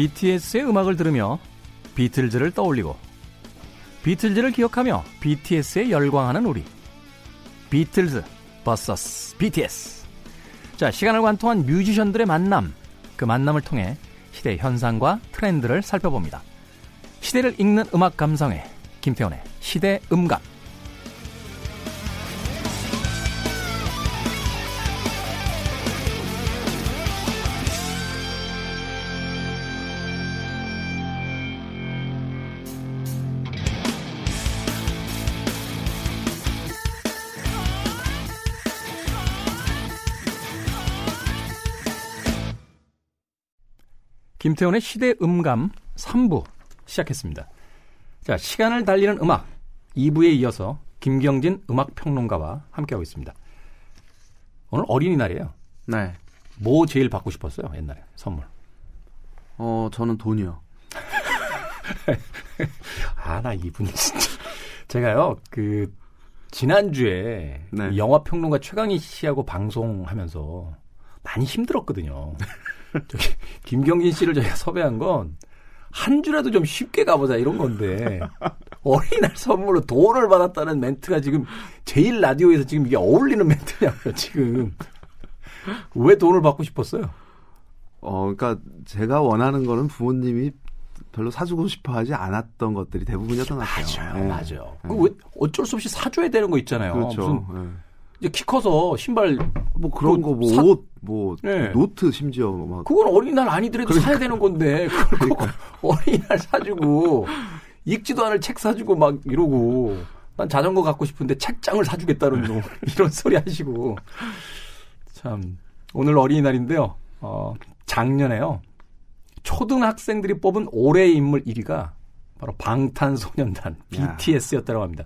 BTS의 음악을 들으며 비틀즈를 떠올리고 비틀즈를 기억하며 BTS에 열광하는 우리 비틀즈 vs BTS 자 시간을 관통한 뮤지션들의 만남. 그 만남을 통해 시대 현상과 트렌드를 살펴봅니다. 시대를 읽는 음악 감성에 김태훈의 시대 음감 김태훈의 시대 음감 3부 시작했습니다. 자, 시간을 달리는 음악 2부에 이어서 김경진 음악 평론가와 함께하고 있습니다. 오늘 어린이날이에요. 네. 뭐 제일 받고 싶었어요, 옛날에 선물? 어, 저는 돈이요. 아, 나 이분 진짜. 제가요, 그, 지난주에 네. 영화 평론가 최강희 씨하고 방송하면서 많이 힘들었거든요. 저기, 김경진 씨를 저희가 섭외한 건 한 주라도 좀 쉽게 가보자 이런 건데 어린이날 선물로 돈을 받았다는 멘트가 지금 제일 라디오에서 지금 이게 어울리는 멘트냐고요 지금 왜 돈을 받고 싶었어요? 어, 그러니까 제가 원하는 거는 부모님이 별로 사주고 싶어 하지 않았던 것들이 대부분이었던 것 같아요. 맞아요, 예. 맞아요. 예. 그왜 어쩔 수 없이 사줘야 되는 거 있잖아요. 그렇죠. 무슨 예. 이제 키 커서 신발 뭐 그런 그 거, 뭐 사- 옷, 뭐 예. 노트 심지어 막 그건 어린이날 아니더라도 그러니까. 사야 되는 건데 그걸 꼭 어린이날 사주고 읽지도 않을 책 사주고 막 이러고 난 자전거 갖고 싶은데 책장을 사주겠다는 놈 이런 소리 하시고 참 오늘 어린이날인데요. 어, 작년에요. 초등학생들이 뽑은 올해의 인물 1위가 바로 방탄소년단 야. BTS였다고 합니다.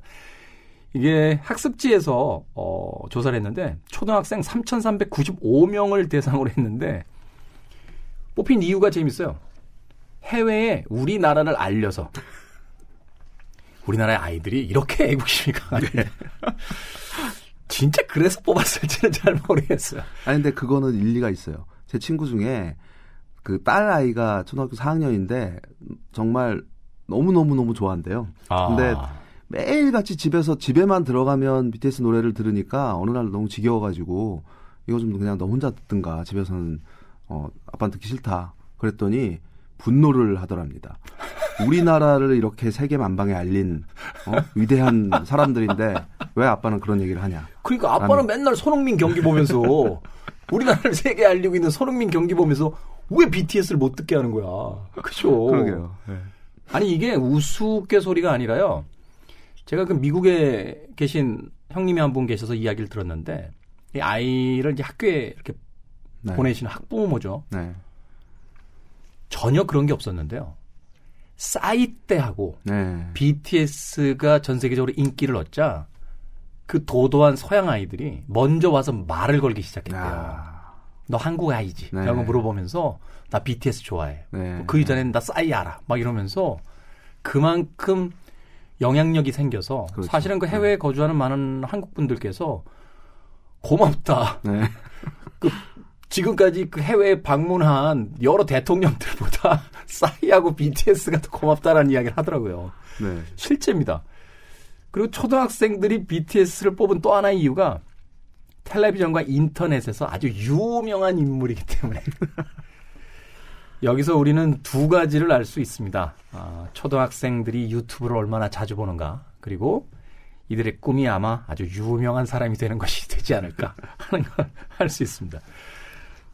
이게 학습지에서 어, 조사를 했는데 초등학생 3,395명을 대상으로 했는데 뽑힌 이유가 재밌어요. 해외에 우리나라를 알려서 우리나라의 아이들이 이렇게 애국심이 강한데 진짜 그래서 뽑았을지는 잘 모르겠어요. 아니 근데 그거는 일리가 있어요. 제 친구 중에 그 딸 아이가 초등학교 4학년인데 정말 너무 너무 너무 좋아한대요. 근데 매일 같이 집에서 집에만 들어가면 BTS 노래를 들으니까 어느 날 너무 지겨워가지고 이거 좀 그냥 너 혼자 듣든가 집에서는 어 아빠는 듣기 싫다. 그랬더니 분노를 하더랍니다. 우리나라를 이렇게 세계 만방에 알린 어? 위대한 사람들인데 왜 아빠는 그런 얘기를 하냐? 그러니까 아빠는 맨날 손흥민 경기 보면서 우리나라를 세계에 알리고 있는 손흥민 경기 보면서 왜 BTS를 못 듣게 하는 거야. 그죠? 그러게요. 아니 이게 우스갯소리가 아니라요. 제가 그 미국에 계신 형님이 한 분 계셔서 이야기를 들었는데 이 아이를 이제 학교에 이렇게 네. 보내시는 학부모죠. 네. 전혀 그런 게 없었는데요. 싸이 때하고 네. BTS가 전 세계적으로 인기를 얻자 그 도도한 서양 아이들이 먼저 와서 말을 걸기 시작했대요. 야. 너 한국 아이지? 네. 라고 물어보면서 나 BTS 좋아해. 네. 그 이전에는 나 싸이 알아. 막 이러면서 그만큼 영향력이 생겨서 그렇죠. 사실은 그 해외에 거주하는 많은 한국 분들께서 고맙다. 네. 지금까지 그 해외에 방문한 여러 대통령들보다 싸이하고 BTS가 더 고맙다라는 이야기를 하더라고요. 네. 실제입니다. 그리고 초등학생들이 BTS를 뽑은 또 하나의 이유가 텔레비전과 인터넷에서 아주 유명한 인물이기 때문에 여기서 우리는 두 가지를 알 수 있습니다. 아, 초등학생들이 유튜브를 얼마나 자주 보는가 그리고 이들의 꿈이 아마 아주 유명한 사람이 되는 것이 되지 않을까 하는 걸 알 수 있습니다.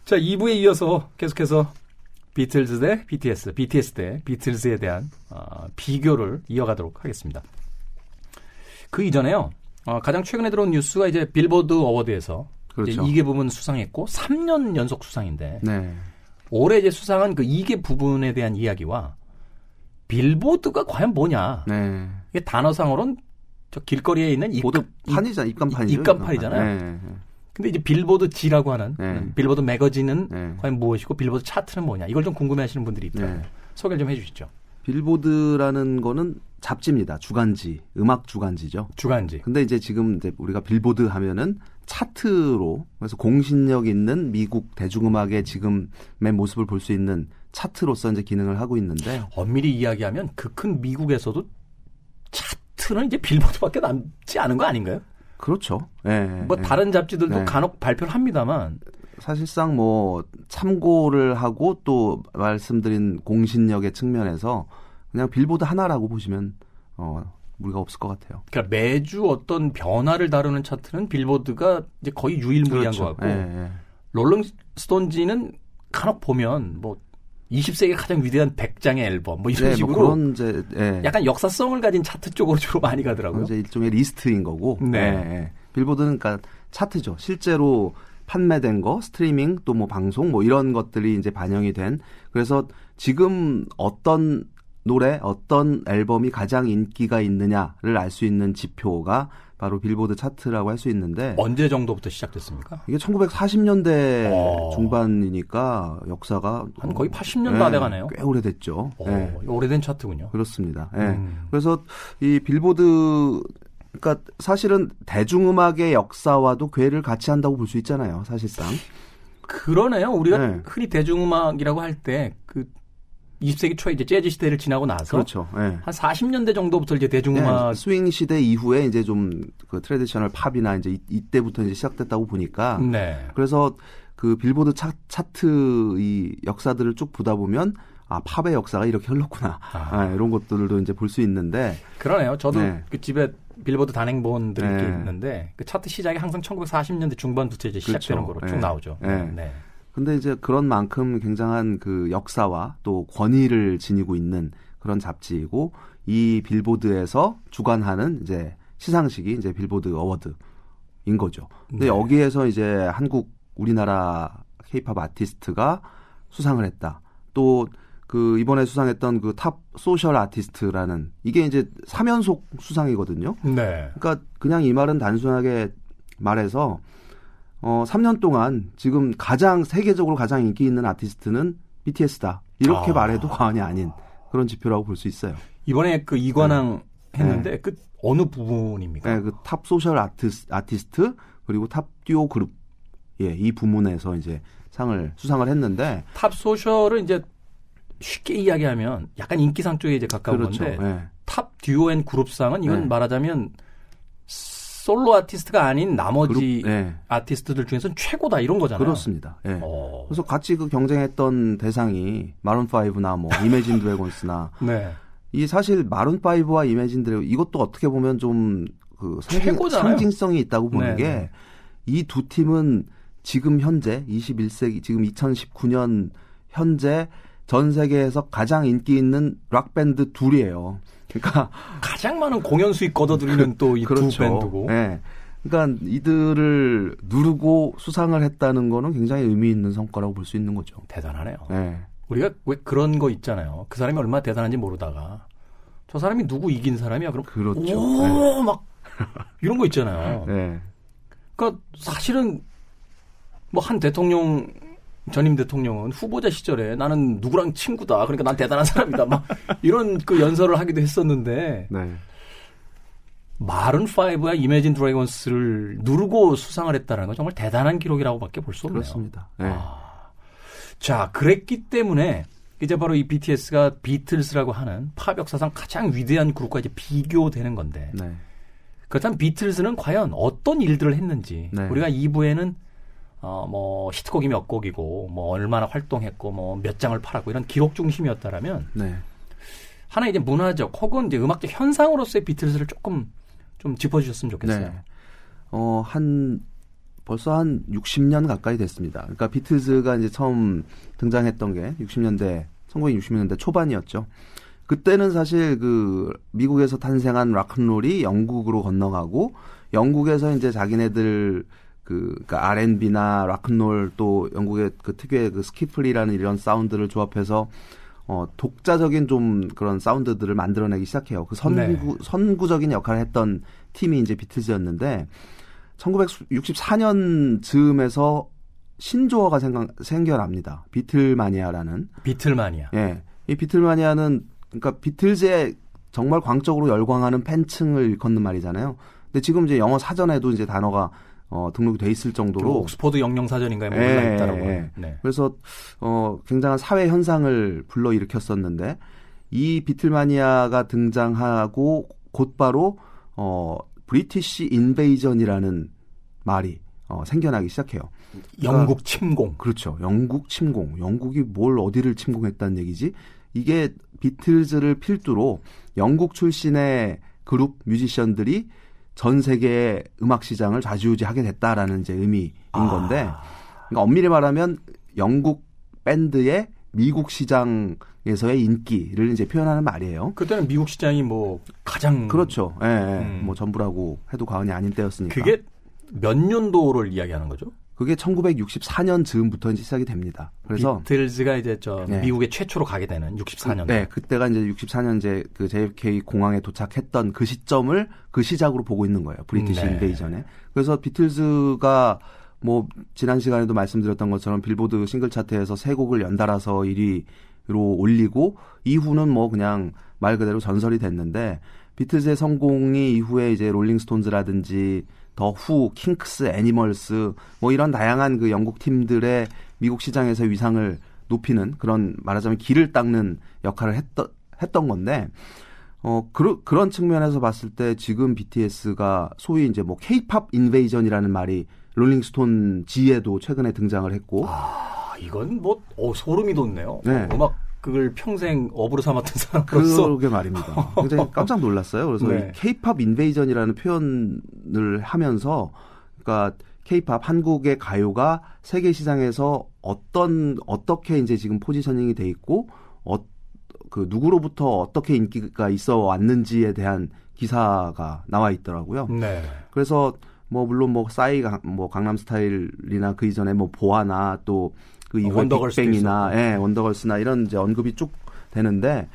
자, 2부에 이어서 계속해서 비틀즈 대 BTS, BTS 대 비틀즈에 대한 어, 비교를 이어가도록 하겠습니다. 그 이전에요. 어, 가장 최근에 들어온 뉴스가 이제 빌보드 어워드에서 그렇죠. 2개 부문 수상했고 3년 연속 수상인데 네. 올해 이제 수상한 그 2개 부문에 대한 이야기와 빌보드가 과연 뭐냐? 네. 이게 단어상으로는 저 길거리에 있는 입, 보드 입- 판이잖아, 입간판이죠. 입간판이잖아요. 네. 근데 이제 빌보드지라고 하는 네. 음, 빌보드 매거진은 네. 과연 무엇이고 빌보드 차트는 뭐냐? 이걸 좀 궁금해 하시는 분들이 있더라고요. 네. 소개를 좀 해 주시죠. 빌보드라는 거는 잡지입니다. 주간지, 음악 주간지죠. 주간지. 근데 이제 지금 이제 우리가 빌보드 하면은 차트로 그래서 공신력 있는 미국 대중음악의 지금의 모습을 볼 수 있는 차트로서 이제 기능을 하고 있는데 엄밀히 이야기하면 그 큰 미국에서도 차트는 이제 빌보드밖에 남지 않은 거 아닌가요? 그렇죠. 예. 뭐 예. 다른 잡지들도 네. 간혹 발표를 합니다만 사실상 뭐 참고를 하고 또 말씀드린 공신력의 측면에서 그냥 빌보드 하나라고 보시면 어 무리가 없을 것 같아요. 그러니까 매주 어떤 변화를 다루는 차트는 빌보드가 이제 거의 유일무이한 것 같고 예, 예. 롤링스톤지는 간혹 보면 뭐 20세기 가장 위대한 100장의 앨범 뭐 이런 네, 식으로 뭐 이제 예. 약간 역사성을 가진 차트 쪽으로 주로 많이 가더라고요. 이제 일종의 리스트인 거고. 네. 예, 예. 빌보드는 그러니까 차트죠. 실제로 판매된 거, 스트리밍 또 뭐 방송 뭐 이런 것들이 이제 반영이 된 그래서 지금 어떤 노래, 어떤 앨범이 가장 인기가 있느냐를 알 수 있는 지표가 바로 빌보드 차트라고 할 수 있는데 언제 정도부터 시작됐습니까? 이게 1940년대 어. 중반이니까 역사가 한 거의 80년 예, 다 돼가네요. 꽤 오래됐죠. 오, 예. 오래된 차트군요. 그렇습니다. 예. 음. 그래서 이 빌보드 그러니까 사실은 대중음악의 역사와도 궤를 같이 한다고 볼 수 있잖아요. 사실상. 그러네요. 우리가 네. 흔히 대중음악이라고 할 때 그 20세기 초에 이제 재즈 시대를 지나고 나서 그렇죠. 예. 한 40년대 정도부터 이제 대중음악 네, 스윙 시대 이후에 이제 좀 그 traditional 팝이나 이제 이, 때부터 이제 시작됐다고 보니까 네. 그래서 그 빌보드 차, 차트 이 역사들을 쭉 보다 보면 아 팝의 역사가 이렇게 흘렀구나 아. 아, 이런 것들도 이제 볼 수 있는데 그러네요. 저도 네. 그 집에 빌보드 단행본들이 네. 있는데 그 차트 시작이 항상 1940년대 중반부터 이제 시작되는 그렇죠. 거로 쭉 네. 나오죠. 네. 네. 근데 이제 그런 만큼 굉장한 그 역사와 또 권위를 지니고 있는 그런 잡지이고 이 빌보드에서 주관하는 이제 시상식이 이제 빌보드 어워드인 거죠. 근데 네. 여기에서 이제 한국 우리나라 케이팝 아티스트가 수상을 했다. 또 그 이번에 수상했던 그 Top Social Artist라는 이게 이제 3연속 수상이거든요. 네. 그러니까 그냥 이 말은 단순하게 말해서 어 3년 동안 지금 가장 세계적으로 가장 인기 있는 아티스트는 BTS다. 이렇게 아. 말해도 과언이 아닌 그런 지표라고 볼 수 있어요. 이번에 그 이관왕 했는데 그 어느 부분입니까? 네, 그 Top Social Artis, Artist 그리고 Top Duo Group 예, 이 부문에서 이제 상을 수상을 했는데 Top Social을 이제 쉽게 이야기하면 약간 인기상 쪽에 이제 가까운 그렇죠. 건데 예. Top Duo and Group상은 이건 네. 말하자면 솔로 아티스트가 아닌 나머지 그룹, 예. 아티스트들 중에서는 최고다 이런 거잖아요. 그렇습니다. 예. 어. 그래서 같이 그 경쟁했던 대상이 마룬 5나 뭐 이매진 드래곤스나 네. 이 사실 마룬 5와 이매진 드래곤 이것도 어떻게 보면 좀 그 상징. 상징성이 있다고 보는 네, 게이 두 팀은 지금 현재 21세기 지금 2019년 현재 전 세계에서 가장 인기 있는 락 밴드 둘이에요. 그러니까 가장 많은 공연 수익 걷어들이는 또 이두 그렇죠. 밴드고. 예. 그러니까 이들을 누르고 수상을 했다는 거는 굉장히 의미 있는 성과라고 볼 수 있는 거죠. 대단하네요. 예. 우리가 왜 그런 거 있잖아요. 그 사람이 얼마나 대단한지 모르다가 저 사람이 누구 이긴 사람이야? 그럼 그렇죠. 오, 막 이런 거 있잖아요. 예. 그러니까 사실은 뭐 한 대통령 전임 대통령은 후보자 시절에 나는 누구랑 친구다. 그러니까 난 대단한 사람이다. 막 이런 그 연설을 하기도 했었는데 네. 마른 5와 이매진 드래곤스를 누르고 수상을 했다는 건 정말 대단한 기록이라고밖에 볼 수 없네요. 그렇습니다. 예. 아, 자, 그랬기 때문에 이제 바로 이 BTS가 비틀스라고 하는 팝 역사상 가장 위대한 그룹과 이제 비교되는 건데 네. 그렇다면 비틀스는 과연 어떤 일들을 했는지 네. 우리가 2부에는 어, 뭐 히트곡이 몇 곡이고 뭐 얼마나 활동했고 뭐 몇 장을 팔았고 이런 기록 중심이었다라면 네. 하나 이제 문화적 혹은 이제 음악적 현상으로서의 비틀스를 조금 좀 짚어주셨으면 좋겠어요. 네. 어, 한, 벌써 한 60년 가까이 됐습니다. 그러니까 비틀즈가 이제 처음 등장했던 게 60년대, 1960년대 초반이었죠. 그때는 사실 그 미국에서 탄생한 락큰롤이 영국으로 건너가고 영국에서 이제 자기네들 그 그러니까 R&B나 락큰롤 또 영국의 그 특유의 그 스키플리라는 이런 사운드를 조합해서 어 독자적인 좀 그런 사운드들을 만들어내기 시작해요. 그 선구 네. 선구적인 역할을 했던 팀이 이제 비틀즈였는데 1964년 즈음에서 신조어가 생각, 생겨납니다. 비틀마니아라는. 비틀마니아. 예. 이 비틀마니아는 그러니까 비틀즈의 정말 광적으로 열광하는 팬층을 일컫는 말이잖아요. 근데 지금 이제 영어 사전에도 이제 단어가 어, 등록이 돼 있을 정도로 옥스퍼드 영영사전인가에 뭐 올라 예, 있다라고. 예. 네. 그래서 어, 굉장한 사회 현상을 불러 일으켰었는데 이 비틀마니아가 등장하고 곧바로 어, 브리티시 인베이전이라는 말이 어, 생겨나기 시작해요. 영국 침공. 그렇죠. 영국 침공. 영국이 뭘 어디를 침공했다는 얘기지? 이게 비틀즈를 필두로 영국 출신의 그룹 뮤지션들이 전 세계 음악 시장을 좌지우지하게 됐다라는 이제 의미인 아. 건데 그러니까 엄밀히 말하면 영국 밴드의 미국 시장에서의 인기를 이제 표현하는 말이에요. 그때는 미국 시장이 뭐 가장 그렇죠. 예, 예. 음. 뭐 전부라고 해도 과언이 아닌 때였으니까. 그게 몇 년도를 이야기하는 거죠? 그게 1964년 즈음부터 이제 시작이 됩니다. 그래서 비틀즈가 이제 저 네. 미국에 최초로 가게 되는 64년. 네, 그때가 이제 64년 이제 그 JFK 공항에 도착했던 그 시점을 그 시작으로 보고 있는 거예요. 브리티시 네. 인베이전에. 그래서 비틀즈가 뭐 지난 시간에도 말씀드렸던 것처럼 빌보드 싱글 차트에서 세 곡을 연달아서 1위로 올리고 이후는 뭐 그냥 말 그대로 전설이 됐는데 비틀즈의 성공이 이후에 이제 롤링스톤즈라든지 더 후, 킹크스, 애니멀스 뭐 이런 다양한 그 영국 팀들의 미국 시장에서 위상을 높이는 그런 말하자면 길을 닦는 역할을 했던 했던 건데 어 그러, 그런 측면에서 봤을 때 지금 BTS가 소위 이제 뭐 K-pop invasion이라는 말이 롤링스톤 지에도 최근에 등장을 했고 아 이건 뭐 어, 소름이 돋네요. 네. 음악 그걸 평생 업으로 삼았던 사람으로서 그러게 말입니다. 굉장히 깜짝 놀랐어요. 그래서 네. K-팝 인베이전이라는 표현을 하면서 그러니까 K-팝 한국의 가요가 세계 시장에서 어떤 어떻게 이제 지금 포지셔닝이 돼 있고 어, 그 누구로부터 어떻게 인기가 있어 왔는지에 대한 기사가 나와 있더라고요. 네. 그래서 뭐 물론 뭐 싸이 뭐 강남 스타일이나 그 이전에 뭐 보아나 또 그 어, 이후에 빅뱅이나 예, 원더걸스나 이런 이제 언급이 쭉 되는데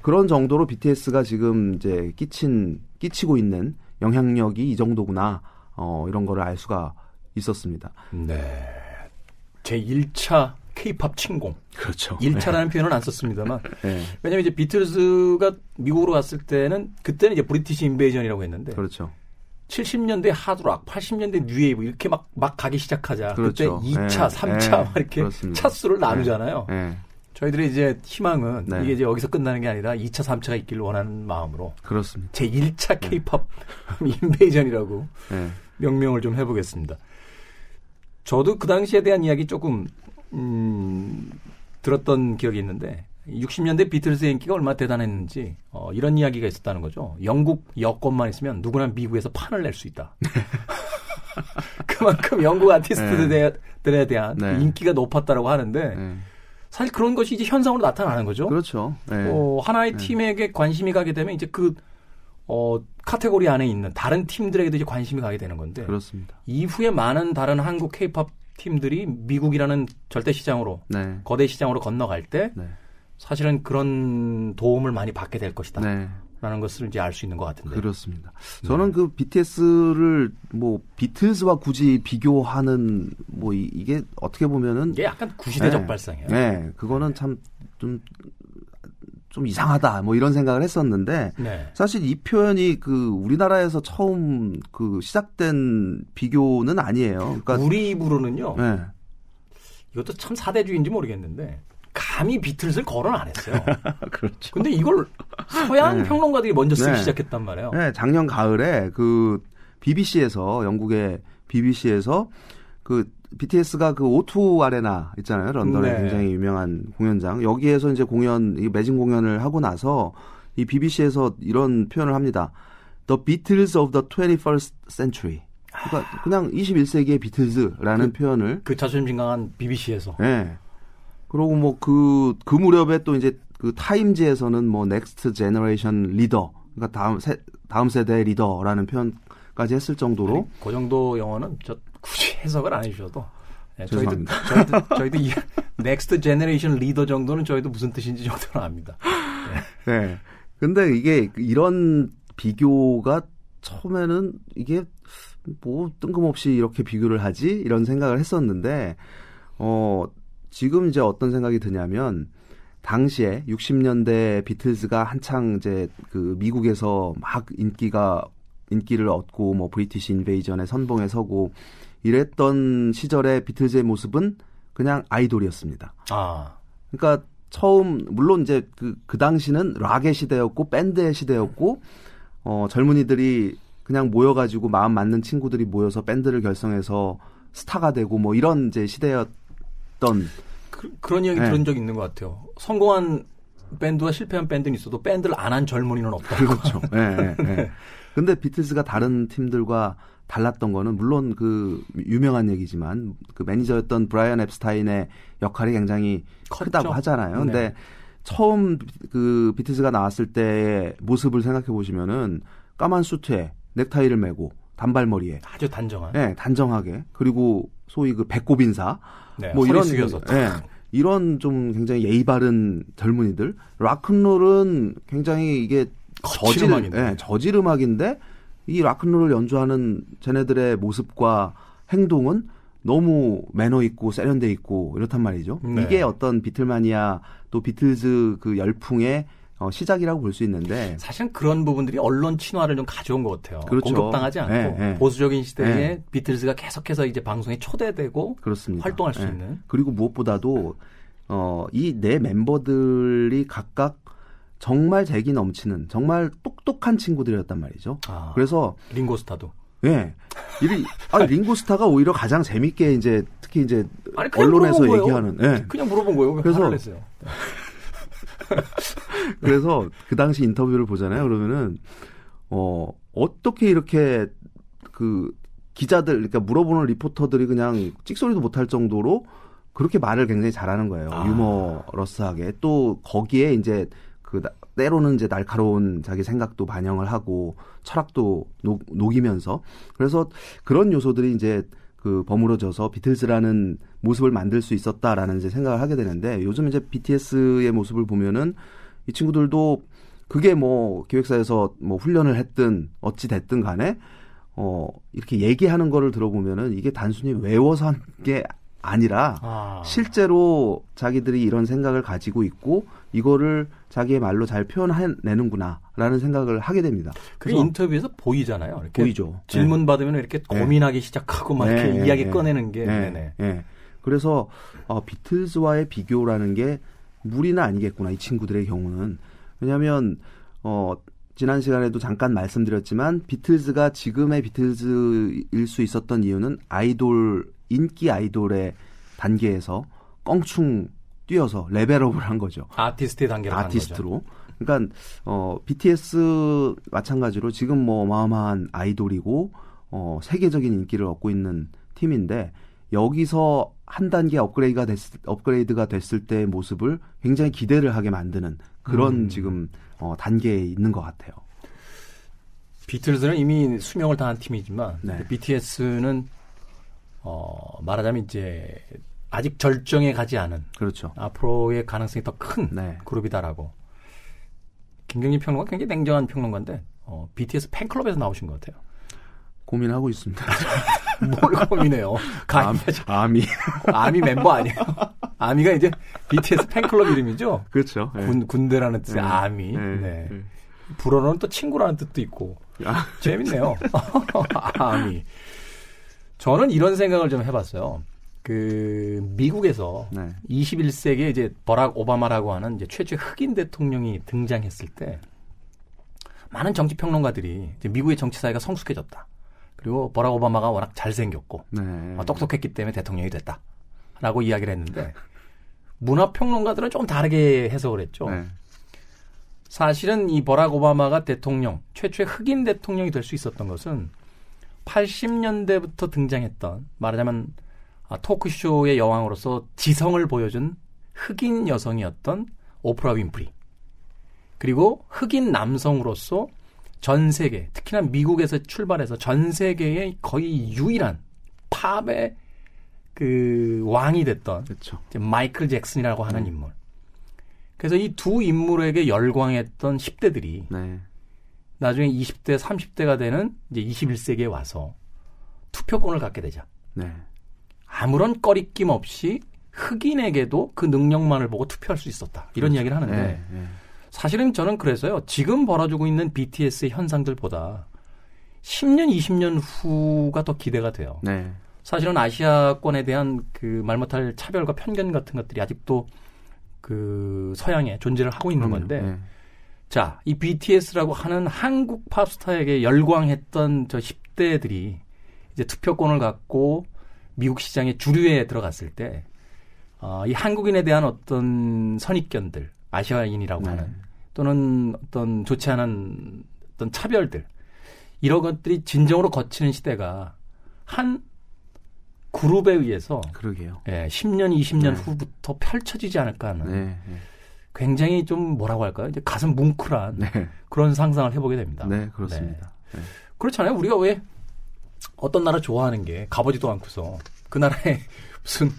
그런 정도로 BTS가 지금 이제 끼친 끼치고 있는 영향력이 이 정도구나. 어, 이런 거를 알 수가 있었습니다. 네. 제 1차 케이팝 침공. 그렇죠. 1차라는 네. 표현은 안 썼습니다만. 네. 왜냐면 이제 비틀즈가 미국으로 갔을 때는 그때는 이제 British Invasion이라고 했는데. 그렇죠. 70년대 하드락, 80년대 뉴웨이브 이렇게 막, 막 가기 시작하자. 그렇죠. 그때 2차, 네. 3차 네. 막 이렇게 그렇습니다. 차수를 나누잖아요. 네. 저희들의 이제 희망은 네. 이게 이제 여기서 끝나는 게 아니라 2차, 3차가 있기를 원하는 마음으로. 그렇습니다. 제 1차 케이팝 인베이전이라고 명명을 좀 해보겠습니다. 저도 그 당시에 대한 이야기 조금, 음, 들었던 기억이 있는데 60년대 비틀즈의 인기가 얼마나 대단했는지 어, 이런 이야기가 있었다는 거죠. 영국 여권만 있으면 누구나 미국에서 판을 낼 수 있다. 그만큼 영국 아티스트들에 네. 대한 네. 인기가 높았다라고 하는데 네. 사실 그런 것이 이제 현상으로 나타나는 거죠. 그렇죠. 네. 어, 하나의 네. 팀에게 관심이 가게 되면 이제 그 어, 카테고리 안에 있는 다른 팀들에게도 이제 관심이 가게 되는 건데 그렇습니다. 이후에 많은 다른 한국 케이팝 팀들이 미국이라는 절대 시장으로 네. 거대 시장으로 건너갈 때 사실은 그런 도움을 많이 받게 될 것이다. 네. 라는 것을 이제 알 수 있는 것 같은데. 그렇습니다. 저는 네. 그 BTS를 뭐 비틀즈와 굳이 비교하는 뭐 이, 게 어떻게 보면은 이게 약간 구시대적 네. 발상이에요. 네, 그거는 참좀좀 이상하다 뭐 이런 생각을 했었는데 네. 사실 이 표현이 그 우리나라에서 처음 그 시작된 비교는 아니에요. 그러니까 우리 입으로는요. 네. 이것도 참 사대주의인지 모르겠는데 감히 비틀즈를 거론 안 했어요. 그렇죠. 근데 이걸 서양 네. 평론가들이 먼저 쓰기 네. 시작했단 말이에요. 네, 작년 가을에 그 BBC에서 영국의 BBC에서 그 BTS가 그 O2 아레나 있잖아요. 런던에 네. 굉장히 유명한 공연장. 여기에서 이제 공연, 이 매진 공연을 하고 나서 이 BBC에서 이런 표현을 합니다. The Beatles of the 21st Century. 그러니까 그냥 21세기의 비틀즈라는 그, 표현을 그 자존심 강한 BBC에서. 네. 그리고 뭐 그, 그 무렵에 또 이제 그 타임즈에서는 뭐 Next Generation Leader, 그러니까 다음 세, 다음 세대 리더라는 표현까지 했을 정도로. 아니, 그 정도 영어는 저 굳이 해석을 안 해주셔도. 네, 저희도, 저희도, 저희도 이 Next Generation Leader 정도는 저희도 무슨 뜻인지 정도는 압니다. 네. 네. 근데 이게 이런 비교가 처음에는 이게 뭐 뜬금없이 이렇게 비교를 하지 이런 생각을 했었는데 어 지금 이제 어떤 생각이 드냐면 당시에 60년대 비틀즈가 한창 이제 그 미국에서 막 인기가 인기를 얻고 뭐 British Invasion의 선봉에 서고 이랬던 시절의 비틀즈의 모습은 그냥 아이돌이었습니다. 아. 그러니까 처음 물론 이제 그, 그 당시는 락의 시대였고 밴드의 시대였고 어 젊은이들이 그냥 모여가지고 마음 맞는 친구들이 모여서 밴드를 결성해서 스타가 되고 뭐 이런 이제 시대였던 그런 이야기 네. 들은 적 있는 것 같아요. 성공한 밴드와 실패한 밴드는 있어도 밴드를 안 한 젊은이는 없다. 그렇죠. 네, 네, 네. 근데 비틀스가 다른 팀들과 달랐던 거는 물론 그 유명한 얘기지만 그 매니저였던 브라이언 앱스타인의 역할이 굉장히 컸죠? 크다고 하잖아요. 근데 네. 처음 그 비틀스가 나왔을 때의 모습을 생각해 보시면은 까만 수트에 넥타이를 메고 단발머리에 아주 단정한 네, 단정하게 그리고 소위 그 배꼽 인사 네, 뭐 이런 숙여서 네, 이런 좀 굉장히 예의 바른 젊은이들 락큰롤은 굉장히 이게 저질 네, 저질 음악인데 이 락큰롤을 연주하는 쟤네들의 모습과 행동은 너무 매너 있고 세련돼 있고 이렇단 말이죠. 네. 이게 어떤 비틀마니아 또 비틀즈 그 열풍의 어, 시작이라고 볼 수 있는데 사실은 그런 부분들이 언론 친화를 좀 가져온 것 같아요. 그렇죠. 공격당하지 않고 네, 네. 보수적인 시대에 네. 비틀즈가 계속해서 이제 방송에 초대되고 그렇습니다. 활동할 수 네. 있는 그리고 무엇보다도 어, 이 네 멤버들이 각각 정말 재기 넘치는 정말 똑똑한 친구들이었단 말이죠. 아, 그래서 링고스타도 예. 네. 이 아, 링고스타가 오히려 가장 재밌게 이제 특히 이제 아니, 언론에서 얘기하는 예. 네. 그냥 물어본 거예요. 그래서 그래서 그 당시 인터뷰를 보잖아요. 그러면은 어 어떻게 이렇게 그 기자들 그러니까 물어보는 리포터들이 그냥 찍소리도 못할 정도로 그렇게 말을 굉장히 잘하는 거예요. 아. 유머러스하게 또 거기에 이제 그 때로는 이제 날카로운 자기 생각도 반영을 하고 철학도 녹, 녹이면서 그래서 그런 요소들이 이제 그 버무러져서 비틀즈라는 모습을 만들 수 있었다라는 이제 생각을 하게 되는데 요즘 이제 BTS의 모습을 보면은 이 친구들도 그게 뭐 기획사에서 뭐 훈련을 했든 어찌 됐든 간에 어 이렇게 얘기하는 거를 들어보면은 이게 단순히 외워서 한 게 아니라 아. 실제로 자기들이 이런 생각을 가지고 있고 이거를 자기의 말로 잘 표현해내는구나라는 생각을 하게 됩니다. 그게 인터뷰에서 보이잖아요. 이렇게 보이죠. 질문 네. 받으면 이렇게 네. 고민하기 시작하고 막 이렇게 네. 이야기 네. 꺼내는 게. 네. 네. 네. 그래서 어, 비틀즈와의 비교라는 게 무리는 아니겠구나 이 친구들의 경우는 왜냐하면 어 지난 시간에도 잠깐 말씀드렸지만 비틀즈가 지금의 비틀즈일 수 있었던 이유는 아이돌 인기 아이돌의 단계에서 껑충 뛰어서 레벨업을 한 거죠. 아티스트의 단계로 아티스트로. 그러니까 어 BTS 마찬가지로 지금 뭐 어마어마한 아이돌이고 어 세계적인 인기를 얻고 있는 팀인데 여기서 한 단계 업그레이드가 됐, 업그레이드가 됐을 때의 모습을 굉장히 기대를 하게 만드는 그런 음. 지금 어, 단계에 있는 것 같아요. 비틀즈는 이미 수명을 다한 팀이지만 네. BTS는 어, 말하자면 이제 아직 절정에 가지 않은 그렇죠. 앞으로의 가능성이 더 큰 네. 그룹이다라고 김경진 평론가 굉장히 냉정한 평론가인데 어, BTS 팬클럽에서 나오신 것 같아요. 고민하고 있습니다. 뭘 고민해요? 아, 아미. 아미 멤버 아니에요? 아미가 이제 BTS 팬클럽 이름이죠? 그렇죠. 네. 군, 군대라는 뜻의 네. Army. 네. 네. 네. 불어는 또 친구라는 뜻도 있고. 아. 재밌네요. 아미. 저는 이런 생각을 좀 해봤어요. 그 미국에서 네. 21세기에 이제 버락 오바마라고 하는 이제 최초의 흑인 대통령이 등장했을 때 많은 정치 평론가들이 미국의 정치 사회가 성숙해졌다. 그리고 버락 오바마가 워낙 잘생겼고 네. 어, 똑똑했기 때문에 대통령이 됐다라고 이야기를 했는데 문화 평론가들은 좀 다르게 해석을 했죠. 네. 사실은 이 버락 오바마가 대통령 최초의 흑인 대통령이 될 수 있었던 것은 80년대부터 등장했던 말하자면 아, 토크쇼의 여왕으로서 지성을 보여준 흑인 여성이었던 오프라 윈프리. 그리고 흑인 남성으로서 전 세계, 특히나 미국에서 출발해서 전 세계의 거의 유일한 팝의 그 왕이 됐던 그렇죠. 마이클 잭슨이라고 하는 네. 인물. 그래서 이 두 인물에게 열광했던 10대들이 네. 나중에 20대, 30대가 되는 이제 21세기에 와서 투표권을 갖게 되자. 네. 아무런 꺼리낌 없이 흑인에게도 그 능력만을 보고 투표할 수 있었다. 이런 그렇죠. 이야기를 하는데 네, 네. 사실은 저는 그래서요. 지금 벌어지고 있는 BTS의 현상들보다 10년, 20년 후가 더 기대가 돼요. 네. 사실은 아시아권에 대한 그 말 못할 차별과 편견 같은 것들이 아직도 그 서양에 존재를 하고 있는 그럼요. 건데 네. 자, 이 BTS라고 하는 한국 팝스타에게 열광했던 저 10대들이 이제 투표권을 갖고 미국 시장의 주류에 들어갔을 때, 어, 이 한국인에 대한 어떤 선입견들, 아시아인이라고 네. 하는, 또는 어떤 좋지 않은 어떤 차별들, 이런 것들이 진정으로 거치는 시대가 한 그룹에 의해서 그러게요. 예, 10년, 20년 네. 후부터 펼쳐지지 않을까 하는 네, 네. 굉장히 좀 뭐라고 할까요? 이제 가슴 뭉클한 네. 그런 상상을 해보게 됩니다. 네, 그렇습니다. 네. 네. 그렇잖아요. 우리가 왜 어떤 나라 좋아하는 게 가보지도 않고서 그 나라에 무슨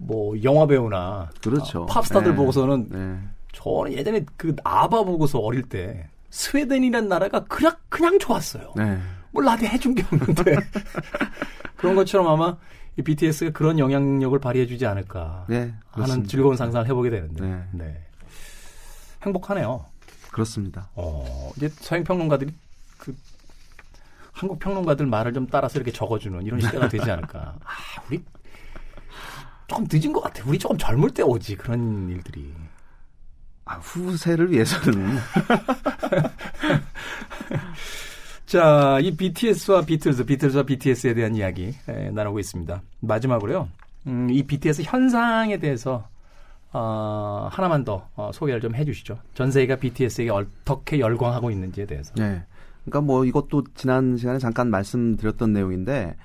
뭐 영화 배우나 그렇죠. 아, 팝스타들 보고서는 저는 예전에 그 아바 보고서 어릴 때 스웨덴이라는 나라가 그냥 그냥 좋았어요. 네. 뭘 나한테 해준 게 없는데 그런 것처럼 아마 이 BTS가 그런 영향력을 발휘해주지 않을까 네, 하는 즐거운 상상을 해보게 되는데 네. 네. 행복하네요. 그렇습니다. 어, 이제 서양 평론가들이 그 한국 평론가들 말을 좀 따라서 이렇게 적어주는 이런 시대가 되지 않을까. 아, 우리 조금 늦은 것 같아. 우리 조금 젊을 때 오지 그런 일들이. 아, 후세를 위해서는. 자, 이 BTS와 비틀즈, 비틀즈와 BTS에 대한 이야기 에, 나누고 있습니다. 마지막으로요. 음, 이 BTS 현상에 대해서 어, 하나만 더 어, 소개를 좀 해주시죠. 전 세계가 BTS에게 어떻게 열광하고 있는지에 대해서. 네. 그러니까 뭐 이것도 지난 시간에 잠깐 말씀드렸던 내용인데,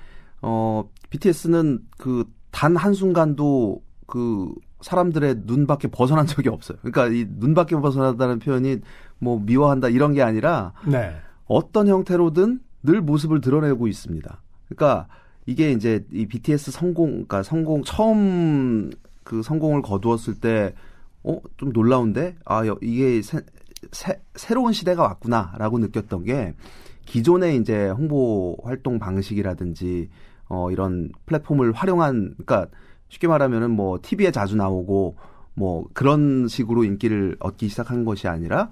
어, BTS는 그 단 한순간도 그 사람들의 눈 밖에 벗어난 적이 없어요. 그러니까 이 눈 밖에 벗어나다는 표현이 뭐 미워한다 이런 게 아니라 네. 어떤 형태로든 늘 모습을 드러내고 있습니다. 그러니까 이게 이제 이 BTS 성공, 그러니까 성공 처음 그 성공을 거두었을 때, 어, 좀 놀라운데? 아, 이게 새, 새, 새로운 시대가 왔구나라고 느꼈던 게 기존의 이제 홍보 활동 방식이라든지 어, 이런 플랫폼을 활용한, 그러니까 쉽게 말하면은 뭐 TV에 자주 나오고 뭐 그런 식으로 인기를 얻기 시작한 것이 아니라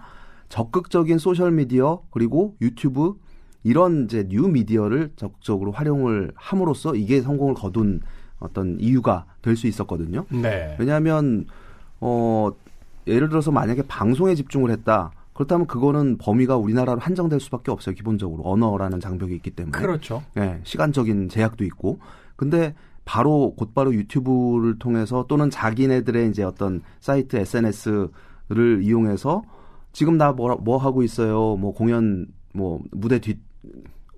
적극적인 소셜 미디어 그리고 유튜브 이런 이제 뉴 미디어를 적극적으로 활용을 함으로써 이게 성공을 거둔 어떤 이유가 될 수 있었거든요. 네. 왜냐하면 어 예를 들어서 만약에 방송에 집중을 했다. 그렇다면 그거는 범위가 우리나라로 한정될 수밖에 없어요. 기본적으로 언어라는 장벽이 있기 때문에. 그렇죠. 네, 시간적인 제약도 있고. 근데 바로 곧바로 유튜브를 통해서 또는 자기네들의 이제 어떤 사이트 SNS를 이용해서 지금 나뭐 뭐 하고 있어요. 뭐 공연 뭐 무대 뒤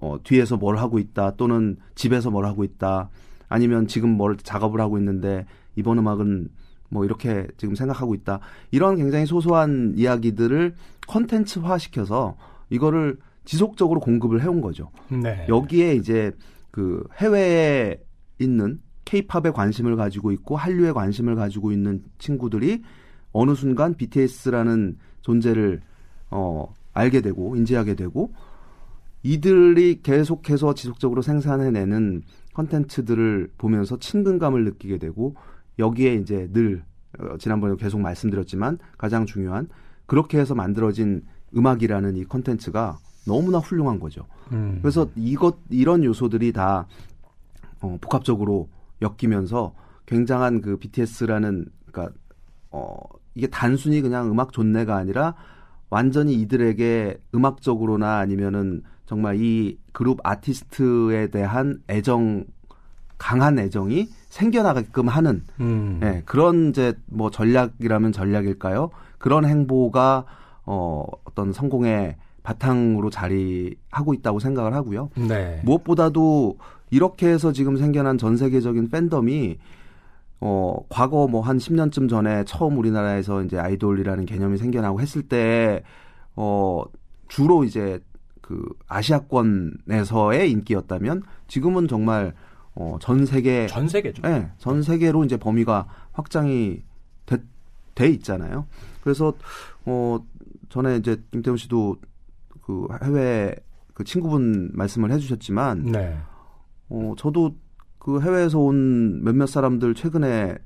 어, 뒤에서 뭘 하고 있다 또는 집에서 뭘 하고 있다 아니면 지금 뭘 작업을 하고 있는데 이번 음악은 뭐 이렇게 지금 생각하고 있다 이런 굉장히 소소한 이야기들을 컨텐츠화 시켜서 이거를 지속적으로 공급을 해온 거죠. 네. 여기에 이제 그 해외에 있는 케이팝에 관심을 가지고 있고 한류에 관심을 가지고 있는 친구들이 어느 순간 BTS라는 존재를 어 알게 되고 인지하게 되고 이들이 계속해서 지속적으로 생산해내는 컨텐츠들을 보면서 친근감을 느끼게 되고 여기에 이제 늘 어, 지난번에 계속 말씀드렸지만 가장 중요한 그렇게 해서 만들어진 음악이라는 이 컨텐츠가 너무나 훌륭한 거죠. 음. 그래서 이것 이런 요소들이 다 어, 복합적으로 엮이면서 굉장한 그 BTS라는 그러니까 어 이게 단순히 그냥 음악 존내가 아니라 완전히 이들에게 음악적으로나 아니면은 정말 이 그룹 아티스트에 대한 애정 강한 애정이 생겨나게끔 하는 음. 예, 그런 이제 뭐 전략이라면 전략일까요? 그런 행보가 어 어떤 성공의 바탕으로 자리하고 있다고 생각을 하고요. 네. 무엇보다도 이렇게 해서 지금 생겨난 전 세계적인 팬덤이 어, 과거 뭐 한 10년쯤 전에 처음 우리나라에서 이제 아이돌이라는 개념이 생겨나고 했을 때, 어, 주로 이제 그 아시아권에서의 인기였다면 지금은 정말 어, 전 세계. 전 세계죠. 네, 전 세계로 이제 범위가 확장이 돼, 돼 있잖아요. 그래서, 어, 전에 이제 김태훈 씨도 그 해외 그 친구분 말씀을 해주셨지만, 네. 어, 저도 그 해외에서 온 몇몇 사람들 최근에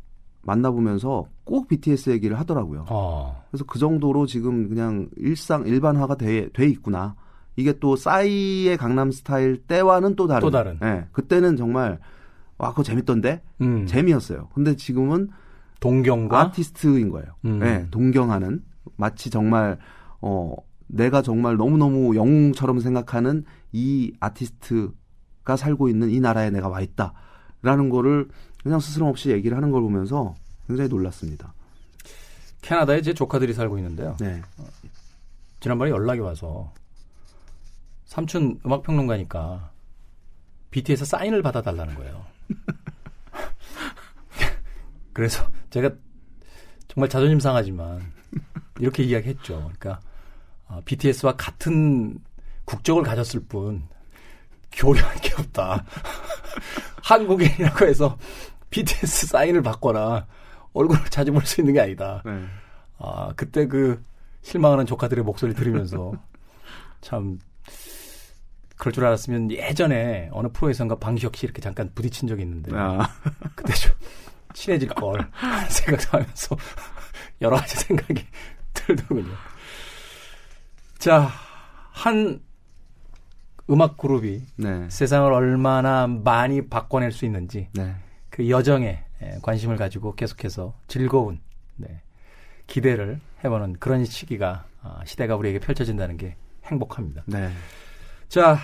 만나보면서 꼭 BTS 얘기를 하더라고요. 어. 그래서 그 정도로 지금 그냥 일상 일반화가 돼, 돼 있구나. 이게 또 싸이의 강남 스타일 때와는 또 다른. 또 다른. 예. 그때는 정말 와 그거 재밌던데 음. 재미였어요. 근데 지금은 동경과 아티스트인 거예요. 음. 예. 동경하는 마치 정말 어 내가 정말 너무너무 영웅처럼 생각하는 이 아티스트가 살고 있는 이 나라에 내가 와 있다 라는 거를 그냥 스스럼 없이 얘기를 하는 걸 보면서 굉장히 놀랐습니다. 캐나다에 제 조카들이 살고 있는데요. 네. 지난번에 연락이 와서 삼촌 음악 평론가니까 BTS 사인을 받아달라는 거예요. 그래서 제가 정말 자존심 상하지만 이렇게 이야기했죠. 그러니까 어, BTS와 같은 국적을 가졌을 뿐 교류할 게 없다. 한국인이라고 해서 BTS 사인을 받거나 얼굴을 자주 볼 수 있는 게 아니다. 네. 아, 그때 그 실망하는 조카들의 목소리를 들으면서 참 그럴 줄 알았으면 예전에 어느 프로에서인가 방시혁 씨 이렇게 잠깐 부딪힌 적이 있는데 아. 그때 좀 친해질 걸 생각도 하면서 여러 가지 생각이 들더군요. 자, 한 음악 그룹이 네. 세상을 얼마나 많이 바꿔낼 수 있는지 네. 그 여정에 관심을 가지고 계속해서 즐거운 네, 기대를 해보는 그런 시기가 아, 시대가 우리에게 펼쳐진다는 게 행복합니다. 네. 자,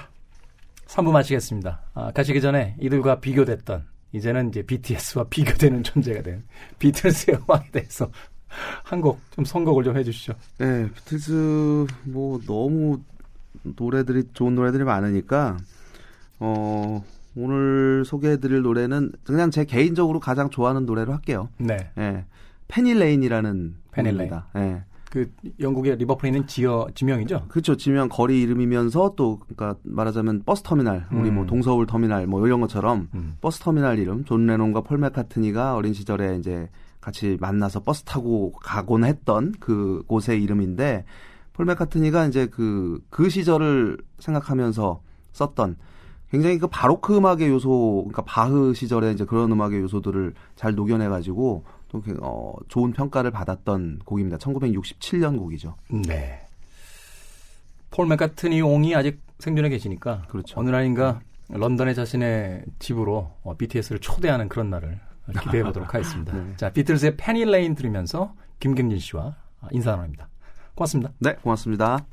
3부 마치겠습니다. 아, 가시기 전에 이들과 비교됐던 이제는 이제 BTS와 비교되는 존재가 된 비틀스의 음악에 대해서 한 곡 좀 선곡을 좀 해주시죠. 네, 비틀스 뭐 너무 노래들이 좋은 노래들이 많으니까 어 오늘 소개해드릴 노래는 그냥 제 개인적으로 가장 좋아하는 노래로 할게요. 네. 네. Penny Lane이라는 Penny Lane. 네. 그 영국의 리버풀에 있는 지어 지명이죠. 그렇죠. 지명 거리 이름이면서 또 그러니까 말하자면 버스 터미널, 우리 뭐 음. 동서울 터미널 뭐 이런 것처럼 음. 버스 터미널 이름 존 레논과 폴 맥카트니가 어린 시절에 이제 같이 만나서 버스 타고 가곤 했던 그 곳의 이름인데 폴 맥카트니가 이제 그 그 그 시절을 생각하면서 썼던 굉장히 그 바로크 음악의 요소, 그러니까 바흐 시절에 이제 그런 음악의 요소들을 잘 녹여내가지고 또 어, 좋은 평가를 받았던 곡입니다. 1967년 곡이죠. 네. 폴 맥카트니 옹이 아직 생존해 계시니까 그렇죠. 어느 날인가 런던의 자신의 집으로 어, BTS를 초대하는 그런 날을 기대해 보도록 하겠습니다. 네. 자, 비틀즈의 Penny Lane 들으면서 김경진 씨와 인사 나눕니다. 고맙습니다. 네, 고맙습니다.